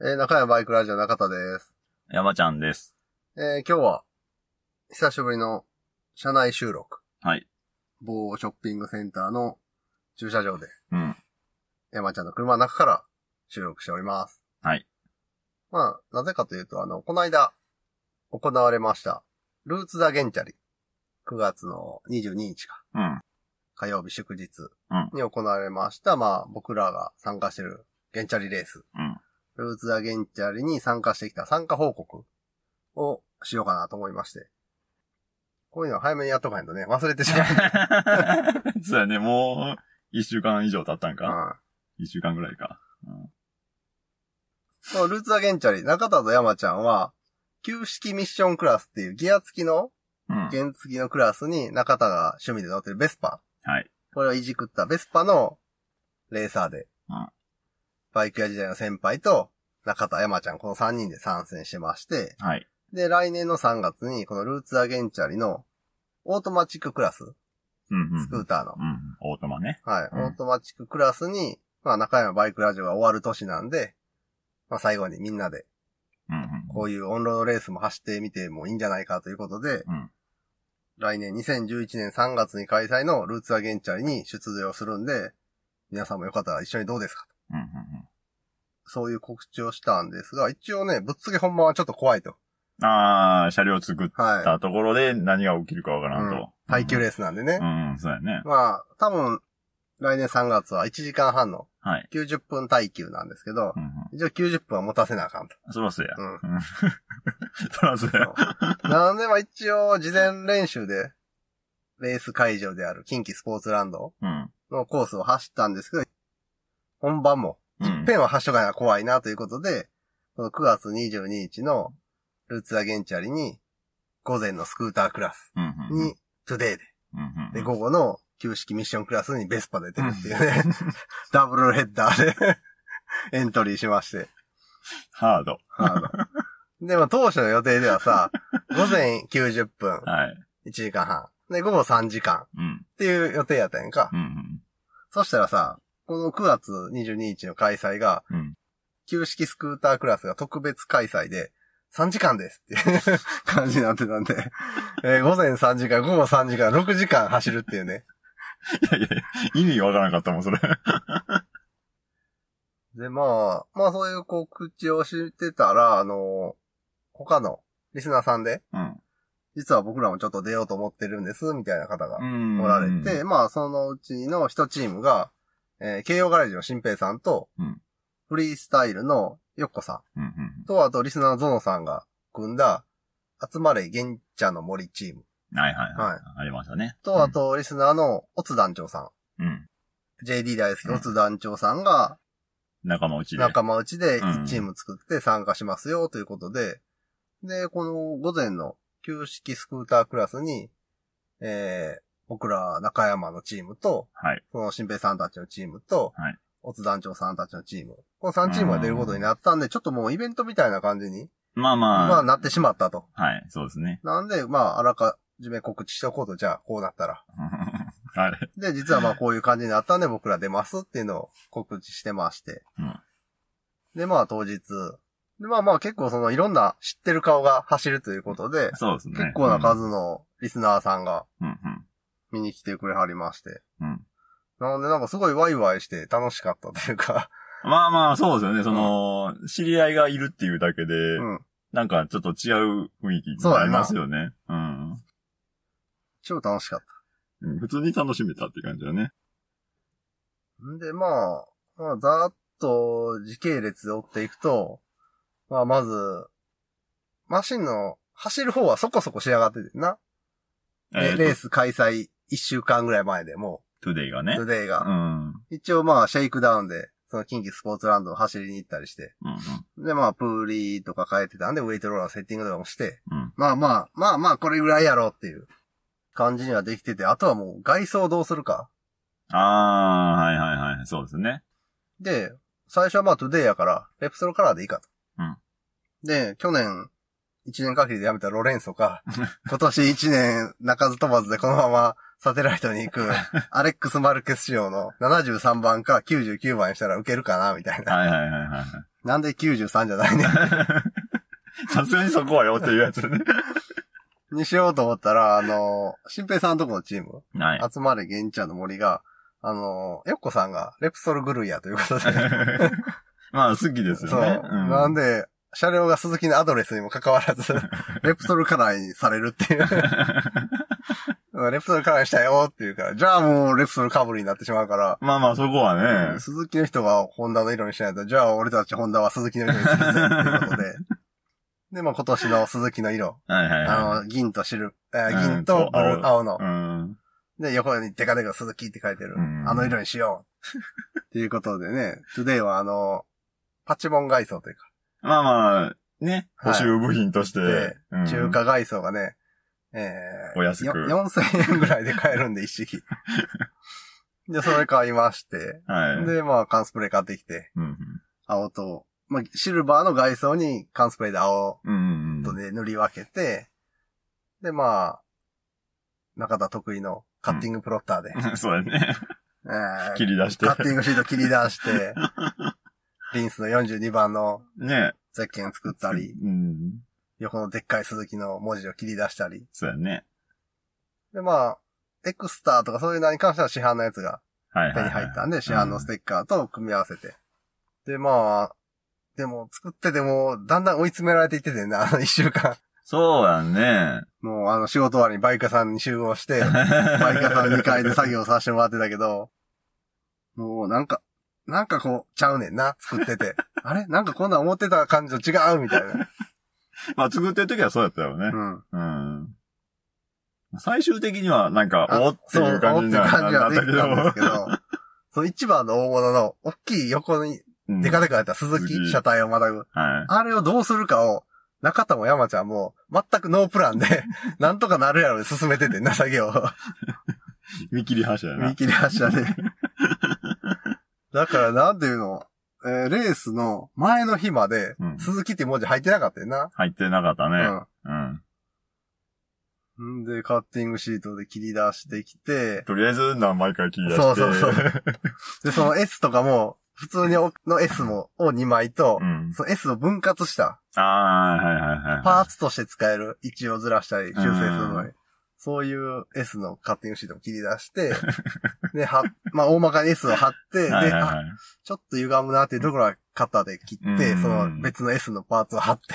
えー、中山バイクラジオ中田です。山ちゃんです。えー、今日は、久しぶりの車内収録。はい。某ショッピングセンターの駐車場で、うん。山ちゃんの車の中から収録しております。はい。まあ、なぜかというと、あの、この間、行われました、ルーツ・ザ・ゲンチャリ。9月の22日か。うん。火曜日祝日うんに行われました、まあ、僕らが参加してるゲンチャリレース。うん。ルーツ・ザ・ゲンチャリに参加してきた参加報告をしようかなと思いまして。こういうのは早めにやっとかないとね、忘れてしまう。そうやね、もう、一週間以上経ったんか。うん一週間ぐらいか。うん。ルーツ・ザ・ゲンチャリ、中田と山ちゃんは、旧式ミッションクラスっていうギア付きの、うん。原付きのクラスに中田が趣味で乗ってるベスパ。はい。これをいじくったベスパのレーサーで、うんバイク屋時代の先輩と中田山ちゃんこの3人で参戦してまして、はい。で、来年の3月にこのルーツ・ザ・ゲンチャリのオートマチッククラス、うんうん。スクーターの、うん。オートマね。はい、うんオートマチッククラスに、まあ中山バイクラジオが終わる年なんで、まあ最後にみんなで。こういうオンロードレースも走ってみてもいいんじゃないかということで、うん。来年2021年3月に開催のルーツ・ザ・ゲンチャリに出場するんで、皆さんもよかったら一緒にどうですかと。うんうんそういう告知をしたんですが、一応ね、ぶっつけ本番はちょっと怖いと。うん。あー、車両作っはい。たところで何が起きるかわからんと。耐久レースなんでね。うん、うん、そうやね。まあ、多分、来年3月は1時間半のはい。90分耐久なんですけどう、んうん。一応90分は持たせなあかんと。そらそうや。うんうん。そらそうや。なんでまあ一応事前練習で、レース会場である近畿スポーツランドうん。のコースを走ったんですけど、本番も、うん一遍は走っとかな怖いなということで、この9月22日のルーツ・ザ・ゲンチャリに、午前のスクータークラス。に、トゥデイで。で、午後の旧式ミッションクラスにベスパ出てるっていうね、ダブルヘッダーで エントリーしまして。ハード。あのでも当初の予定ではさ、午前90分、はい。1時間半。で、午後3時間うん。っていう予定やったんやんか。うんうん。そしたらさ、この9月22日の開催が、うん。旧式スクータークラスが特別開催で、3時間ですっていう 感じになってたんで、えー午前3時間、午後3時間、6時間走るっていうね。いやいや、意味わからなかったもん、それ。で、まあ、まあそういう告知をしてたら、あの他のリスナーさんで、うん。実は僕らもちょっと出ようと思ってるんです、みたいな方がうん。おられて、まあそのうちの一チームが、えー、慶応ガレージの新平さんと、うんフリースタイルのよっこさうんうんんと、あとリスナーのゾノさんが組んだ、集まれ玄茶の森チームうん。はいはいははいい。ありましたね。と、あとリスナーのオツ団長さうん。うん。ん。JD 大好きうんオツ団長さんが仲間内で。仲間内でうん1チーム作って参加しますよということで、で、この午前の旧式スクータークラスに、えー、僕ら中山のチームと、はい。この新平さんたちのチームと、はいオツ団長さんたちのチーム。この3チームが出ることになったんで、ちょっともうイベントみたいな感じに、まあまあ。まあなってしまったと。はい、そうですね。なんで、まああらかじめ告知しておこうと、じゃあこうなったら。はい。で、実はまあこういう感じになったんで僕ら出ますっていうのを告知してまして。うんで、まあ当日。で、まあまあ結構そのいろんな知ってる顔が走るということで、そうですね。結構な数のリスナーさんがうん。うん見に来てくれはりまして。うん。うん。なのでなんかすごいワイワイして楽しかったというか、まあまあ、そうですよね。その、知り合いがいるっていうだけで、うん。なんかちょっと違う雰囲気になりますよね。うん。超楽しかった。うん普通に楽しめたって感じだね。んで、まあ、まあ、ざーっと時系列で追っていくと、まあ、まず、マシンの走る方はそこそこ仕上がっててんな。でえーレース開催1週間ぐらい前でもう、トゥデイがね。トゥデイが。うん。一応まあ、シェイクダウンで、その近畿スポーツランドを走りに行ったりして。うんで、まあ、プーリーとか変えてたんで、ウェイトローラーのセッティングとかもして、うん。うん。まあまあ、まあまあ、これぐらいやろうっていう感じにはできてて、あとはもう外装どうするか。ああ、はいはいはい。そうですね。で、最初はまあトゥデイやから、レプソルカラーでいいかと。うんで、去年、一年限りで辞めたロレンソか、今年一年鳴かず飛ばずでこのままサテライトに行く、アレックス・マルケス仕様の73番か99番にしたら受けるかな、みたいな。はいはいはいはい。なんで93じゃないね さすがにそこはよっていうやつね。ん。にしようと思ったら、あの、新平さんのとこのチーム、はい。集まれ玄ちゃんの森が、あの、よっこさんがレプソル狂いやということで、まあ、好きですそう。よね。うんなんで、車両が鈴木のアドレスにも関わらず、レプソルカラーにされるっていう。レプソルカラーにしたよっていうから、じゃあもうレプソルかぶりになってしまうから、まあまあ、そこはね。鈴木の人がホンダの色にしないと、じゃあ俺たちホンダは鈴木の色にするぜっていうことで。で、まあ今年のスズキの色。はいはいあはの、銀と白、えーうん銀と青のい。。うん。で、横にデカデカスズキって書いてる。うんあの色にしよう。っていうことでね、トゥデイはあの、パチモン外装というか、まあまあ、ね、はい補修部品としてで、うん中華外装がね、えー、お安くよ4000円ぐらいで買えるんで、一式。で、それ買いまして、はい。で、まあ、缶スプレー買ってきて、うん青と、まあ、シルバーの外装に缶スプレーで青とで塗り分けて、で、まあ、中田得意のカッティングプロッターで、うん。そうだね。えー切り出してカ。ッティングシート切り出して、リンスの42番のね。ゼッケン作ったり、うん。横のでっかい鈴木の文字を切り出したり、そうだね。で、まあ、エクスターとかそういうのに関しては市販のやつが。手に入ったんで、市販のステッカーと組み合わせて。で、まあ、でも作ってても、だんだん追い詰められていっててんな、あの一週間。そうだね。もうあの仕事終わりにバイカさんに集合して、バイカさん2階で作業させてもらってたけど、もうなんか、なんかこう、ちゃうねんな、作ってて。あれ？なんかこんなん思ってた感じと違うみたいな。まあ、作ってる時はそうだったよねう。ん。うん。最終的には、なんか、あおっていう感じにはそうおっていう感じはなったけできたんですけど。ど、その一番の大物の、大きい横にうんデカデカやった鈴木、車体をまたぐ。はい。あれをどうするかを、中田も山ちゃんも、全くノープランで、なんとかなるやろで進めててんな、作業を。見切り発車やな見。切り発車で。だから、なんていうの、えーレースの前の日まで、うん鈴木って文字入ってなかったよな。入ってなかったね。うん。うん。んで、カッティングシートで切り出してきて、とりあえず、な、毎回切り出して。そうそうそうで、その S とかも、普通におの S も、を2枚と、うん。その S を分割した、ああ、はいはいはい。パーツとして使える位置をずらしたり、修正するのうに、そういう S のカッティングシートを切り出して、で、は、まあ、大まかに S を貼って、で、あはいはいはい。ちょっと歪むなっていうところはカッターで切って、うんその別の S のパーツを貼って、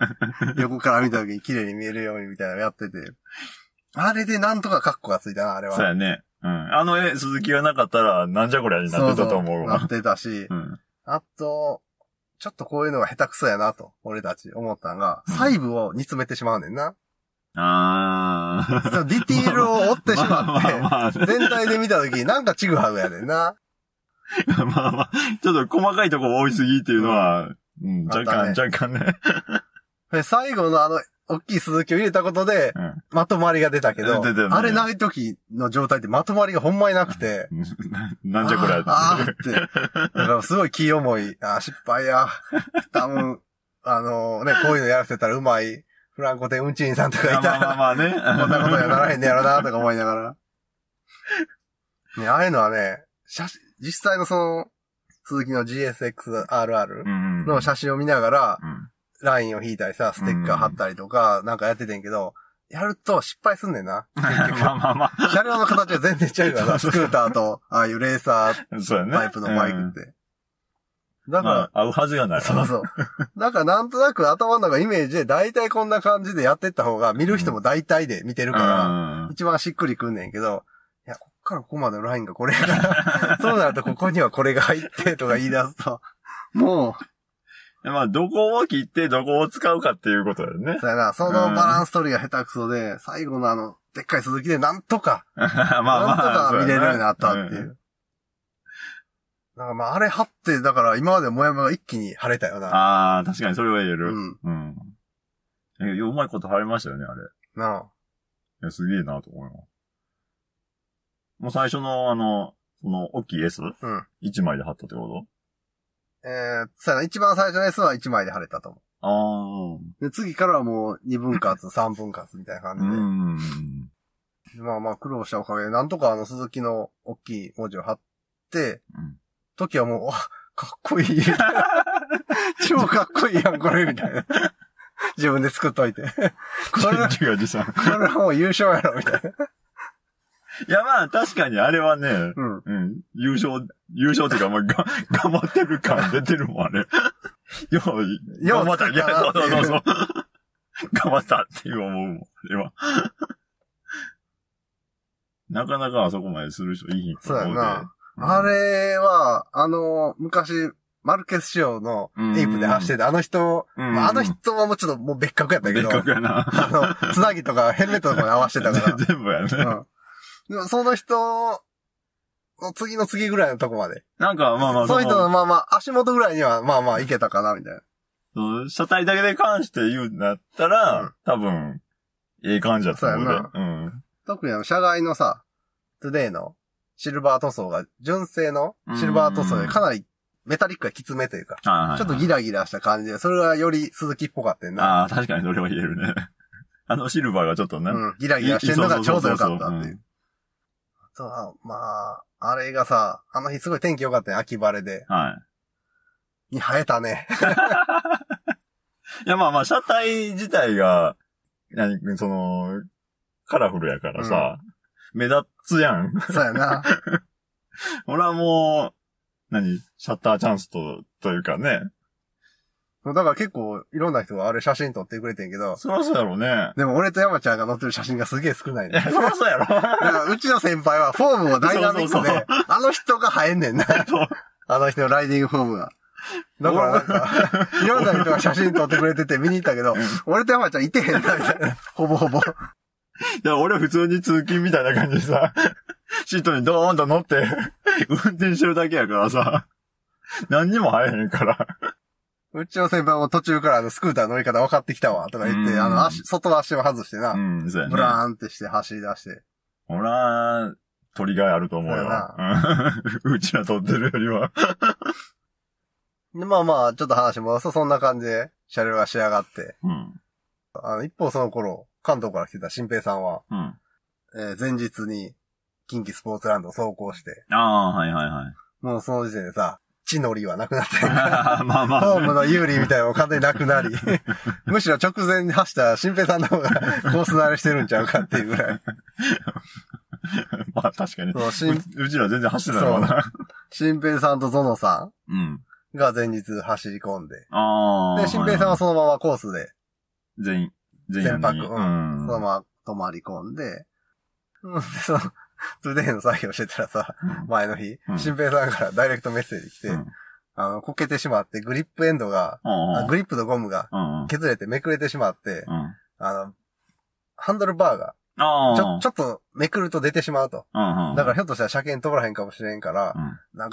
横から見た時に綺麗に見えるようにみたいなのやってて、あれでなんとかカッコがついたな、あれは。そうやね。うん。あの絵、鈴木がなかったら、なんじゃこりゃになってたと思うわ。なってたし、うん。あと、ちょっとこういうのが下手くそやなと、俺たち思ったのが、うん細部を煮詰めてしまうねんな。ああ。そのディティールを追ってしまって、全体で見た時になんかちぐはぐやねんな。まあまあ、ちょっと細かいとこ多いすぎっていうのは、うん、若干、若干ね。で最後のあの、大きい鈴木を入れたことで、うん。まとまりが出たけど、あれない時の状態ってまとまりがほんまになくて、なんじゃこりゃって。あって。だからすごい気重い。あー失敗や。多分、あのね、こういうのやらせたらうまい。フランコテンウンチーンさんとかいたら、まあまあまあね。こんなことにはならへんねやろな、とか思いながら。ね、ああいうのはね、写真、実際のその、鈴木の GSX-RR うん。の写真を見ながら、うん。ラインを引いたりさ、ステッカー貼ったりとか、なんかやっててんけど、やると失敗すんねんな。結 局まあまあま車両の形は全然違うから な、スクーターと、ああいうレーサー。タイプのバイクうんって。だかまあ、合うはずがなら、い。そうそう。だからなんとなく頭の中イメージで大体こんな感じでやってった方が見る人も大体で見てるから、うん一番しっくりくんねんけど、いや、こっからここまでのラインがこれやから、そうなるとここにはこれが入ってとか言い出すと、もまあ、どこを切ってどこを使うかっていうことだよねう、。そうやな、そのバランス取りが下手くそで、最後のあの、でっかい鈴木でなんとか、まあまあ。なんとか見れるようになったっていそうやなう。だからまあ、あれ貼って、だから今までもやもやが一気に晴れたよな。ああ、確かにそれは言える。うん。うん。え、うまいこと貼りましたよね、あれ。なあ。いや、すげえなと思います。もう最初の、あの、その、大きい S? うん。一枚で貼ったってこえー、そうやな、一番最初の S は1枚で晴れたと思とあう。で、次からはもう2分割、3分割みたいな感あ。うじで。ん。でまあまあ苦労したおかげで、なんとかあの鈴木の大きい文字を貼って、うん時はもう、あ、かっこいい。超かっこいいやん、これ、みたいな。自分で作っといて。これ、違う、じさん。これはもう優勝やろ、みたいな。いや、まあ、確かにあれはね、うん。うん、優勝、優勝っていうか、まあ、が、頑張ってる感出てるもん、あれ。よう、よう頑張った。いや、そうそうそうそう。頑張ったっていう思うもん、あれは。なかなかあそこまでする人いいと思うで。そうやなあれは、あの、昔、マルケス仕様のエイプで走ってて、あの人、うんまああの人はもうちょっともう別格やったけど、別格やな。あの、つなぎとかヘルメットとかに合わせてたか 全部やね。ら。うん。でもその人の次の次ぐらいのとこまで。なんか、まあまあ、その人のの、まあまあ、足元ぐらいにはまあまあいけたかな、みたいな。その車体だけで関して言うんだったら、うん多分、ええ感じだと思うで。そうやなうん。特にあの、社外のさ、トゥデイのシルバー塗装が、純正のシルバー塗装でかなりメタリックがきつめというか。ちょっとギラギラした感じで、それがよりスズキっぽかったんな。ああ、確かにそれは言えるね。あのシルバーがちょっとね。うん、ギラギラしてるのがちょうどよかったっていう。そうあまあ、あれがさ、あの日すごい天気良かったね、秋晴れで。はい。に映えたね。いや、まあまあ、車体自体が、何、その、カラフルやからさ、目立つやん。そうやな。俺はもう、何、シャッターチャンスと、というかね。だから結構いろんな人があれ写真撮ってくれてんけど、そりゃそうやろうね。でも俺と山ちゃんが載ってる写真がすげえ少ないね。そりゃそうやろ。だからうちの先輩はフォームもダイナミックそうそうで、あの人が生えんねんな。そうあの人のライディングフォームが。だからなんか、いろんな人が写真撮ってくれてて見に行ったけど、俺と山ちゃんいてへんな、みたいな。ほぼほぼ。いや、俺は普通に通勤みたいな感じでさ、シートにドーンと乗って、運転してるだけやからさ、何にも入れへんから。うちの先輩も途中からあのスクーター乗り方分かってきたわ、とか言って、うんあの足、外の足を外してな、うん、そうやね。ブラーンってして走り出して。俺は、取りがいあると思うよ。うん うちら取ってるよりは。で、まあまあ、ちょっと話戻すとそんな感じで車両が仕上がって。うん。あの、一方その頃、関東から来てた新平さんは、うん。えー前日に近畿スポーツランドを走行して、ああ、はいはいはい。もうその時点でさ、地のりはなくなって まあまあ、ホームの有利みたいなのも完全になくなり、むしろ直前に走った新平さんの方がコース慣れしてるんちゃうかっていうぐらい。まあ確かに。そう新ううちら全然走ってたのかな。新平さんとゾノさうん。んが前日走り込んで、ああ。で、新平さんはそのままコースで、全員、前泊、ううんん。そのまま泊まり込んで、うん、で、その、トゥデイの作業してたらさ、うん前の日、うん新平さんからダイレクトメッセージ来て、うんあの、こけてしまって、グリップエンドが、グリップのゴムが。削れてめくれてしまって、うん。あの、ハンドルバーが。ちょ、ちょっとめくると出てしまうと。だからひょっとしたら車検通らへんかもしれんから、うん。なんか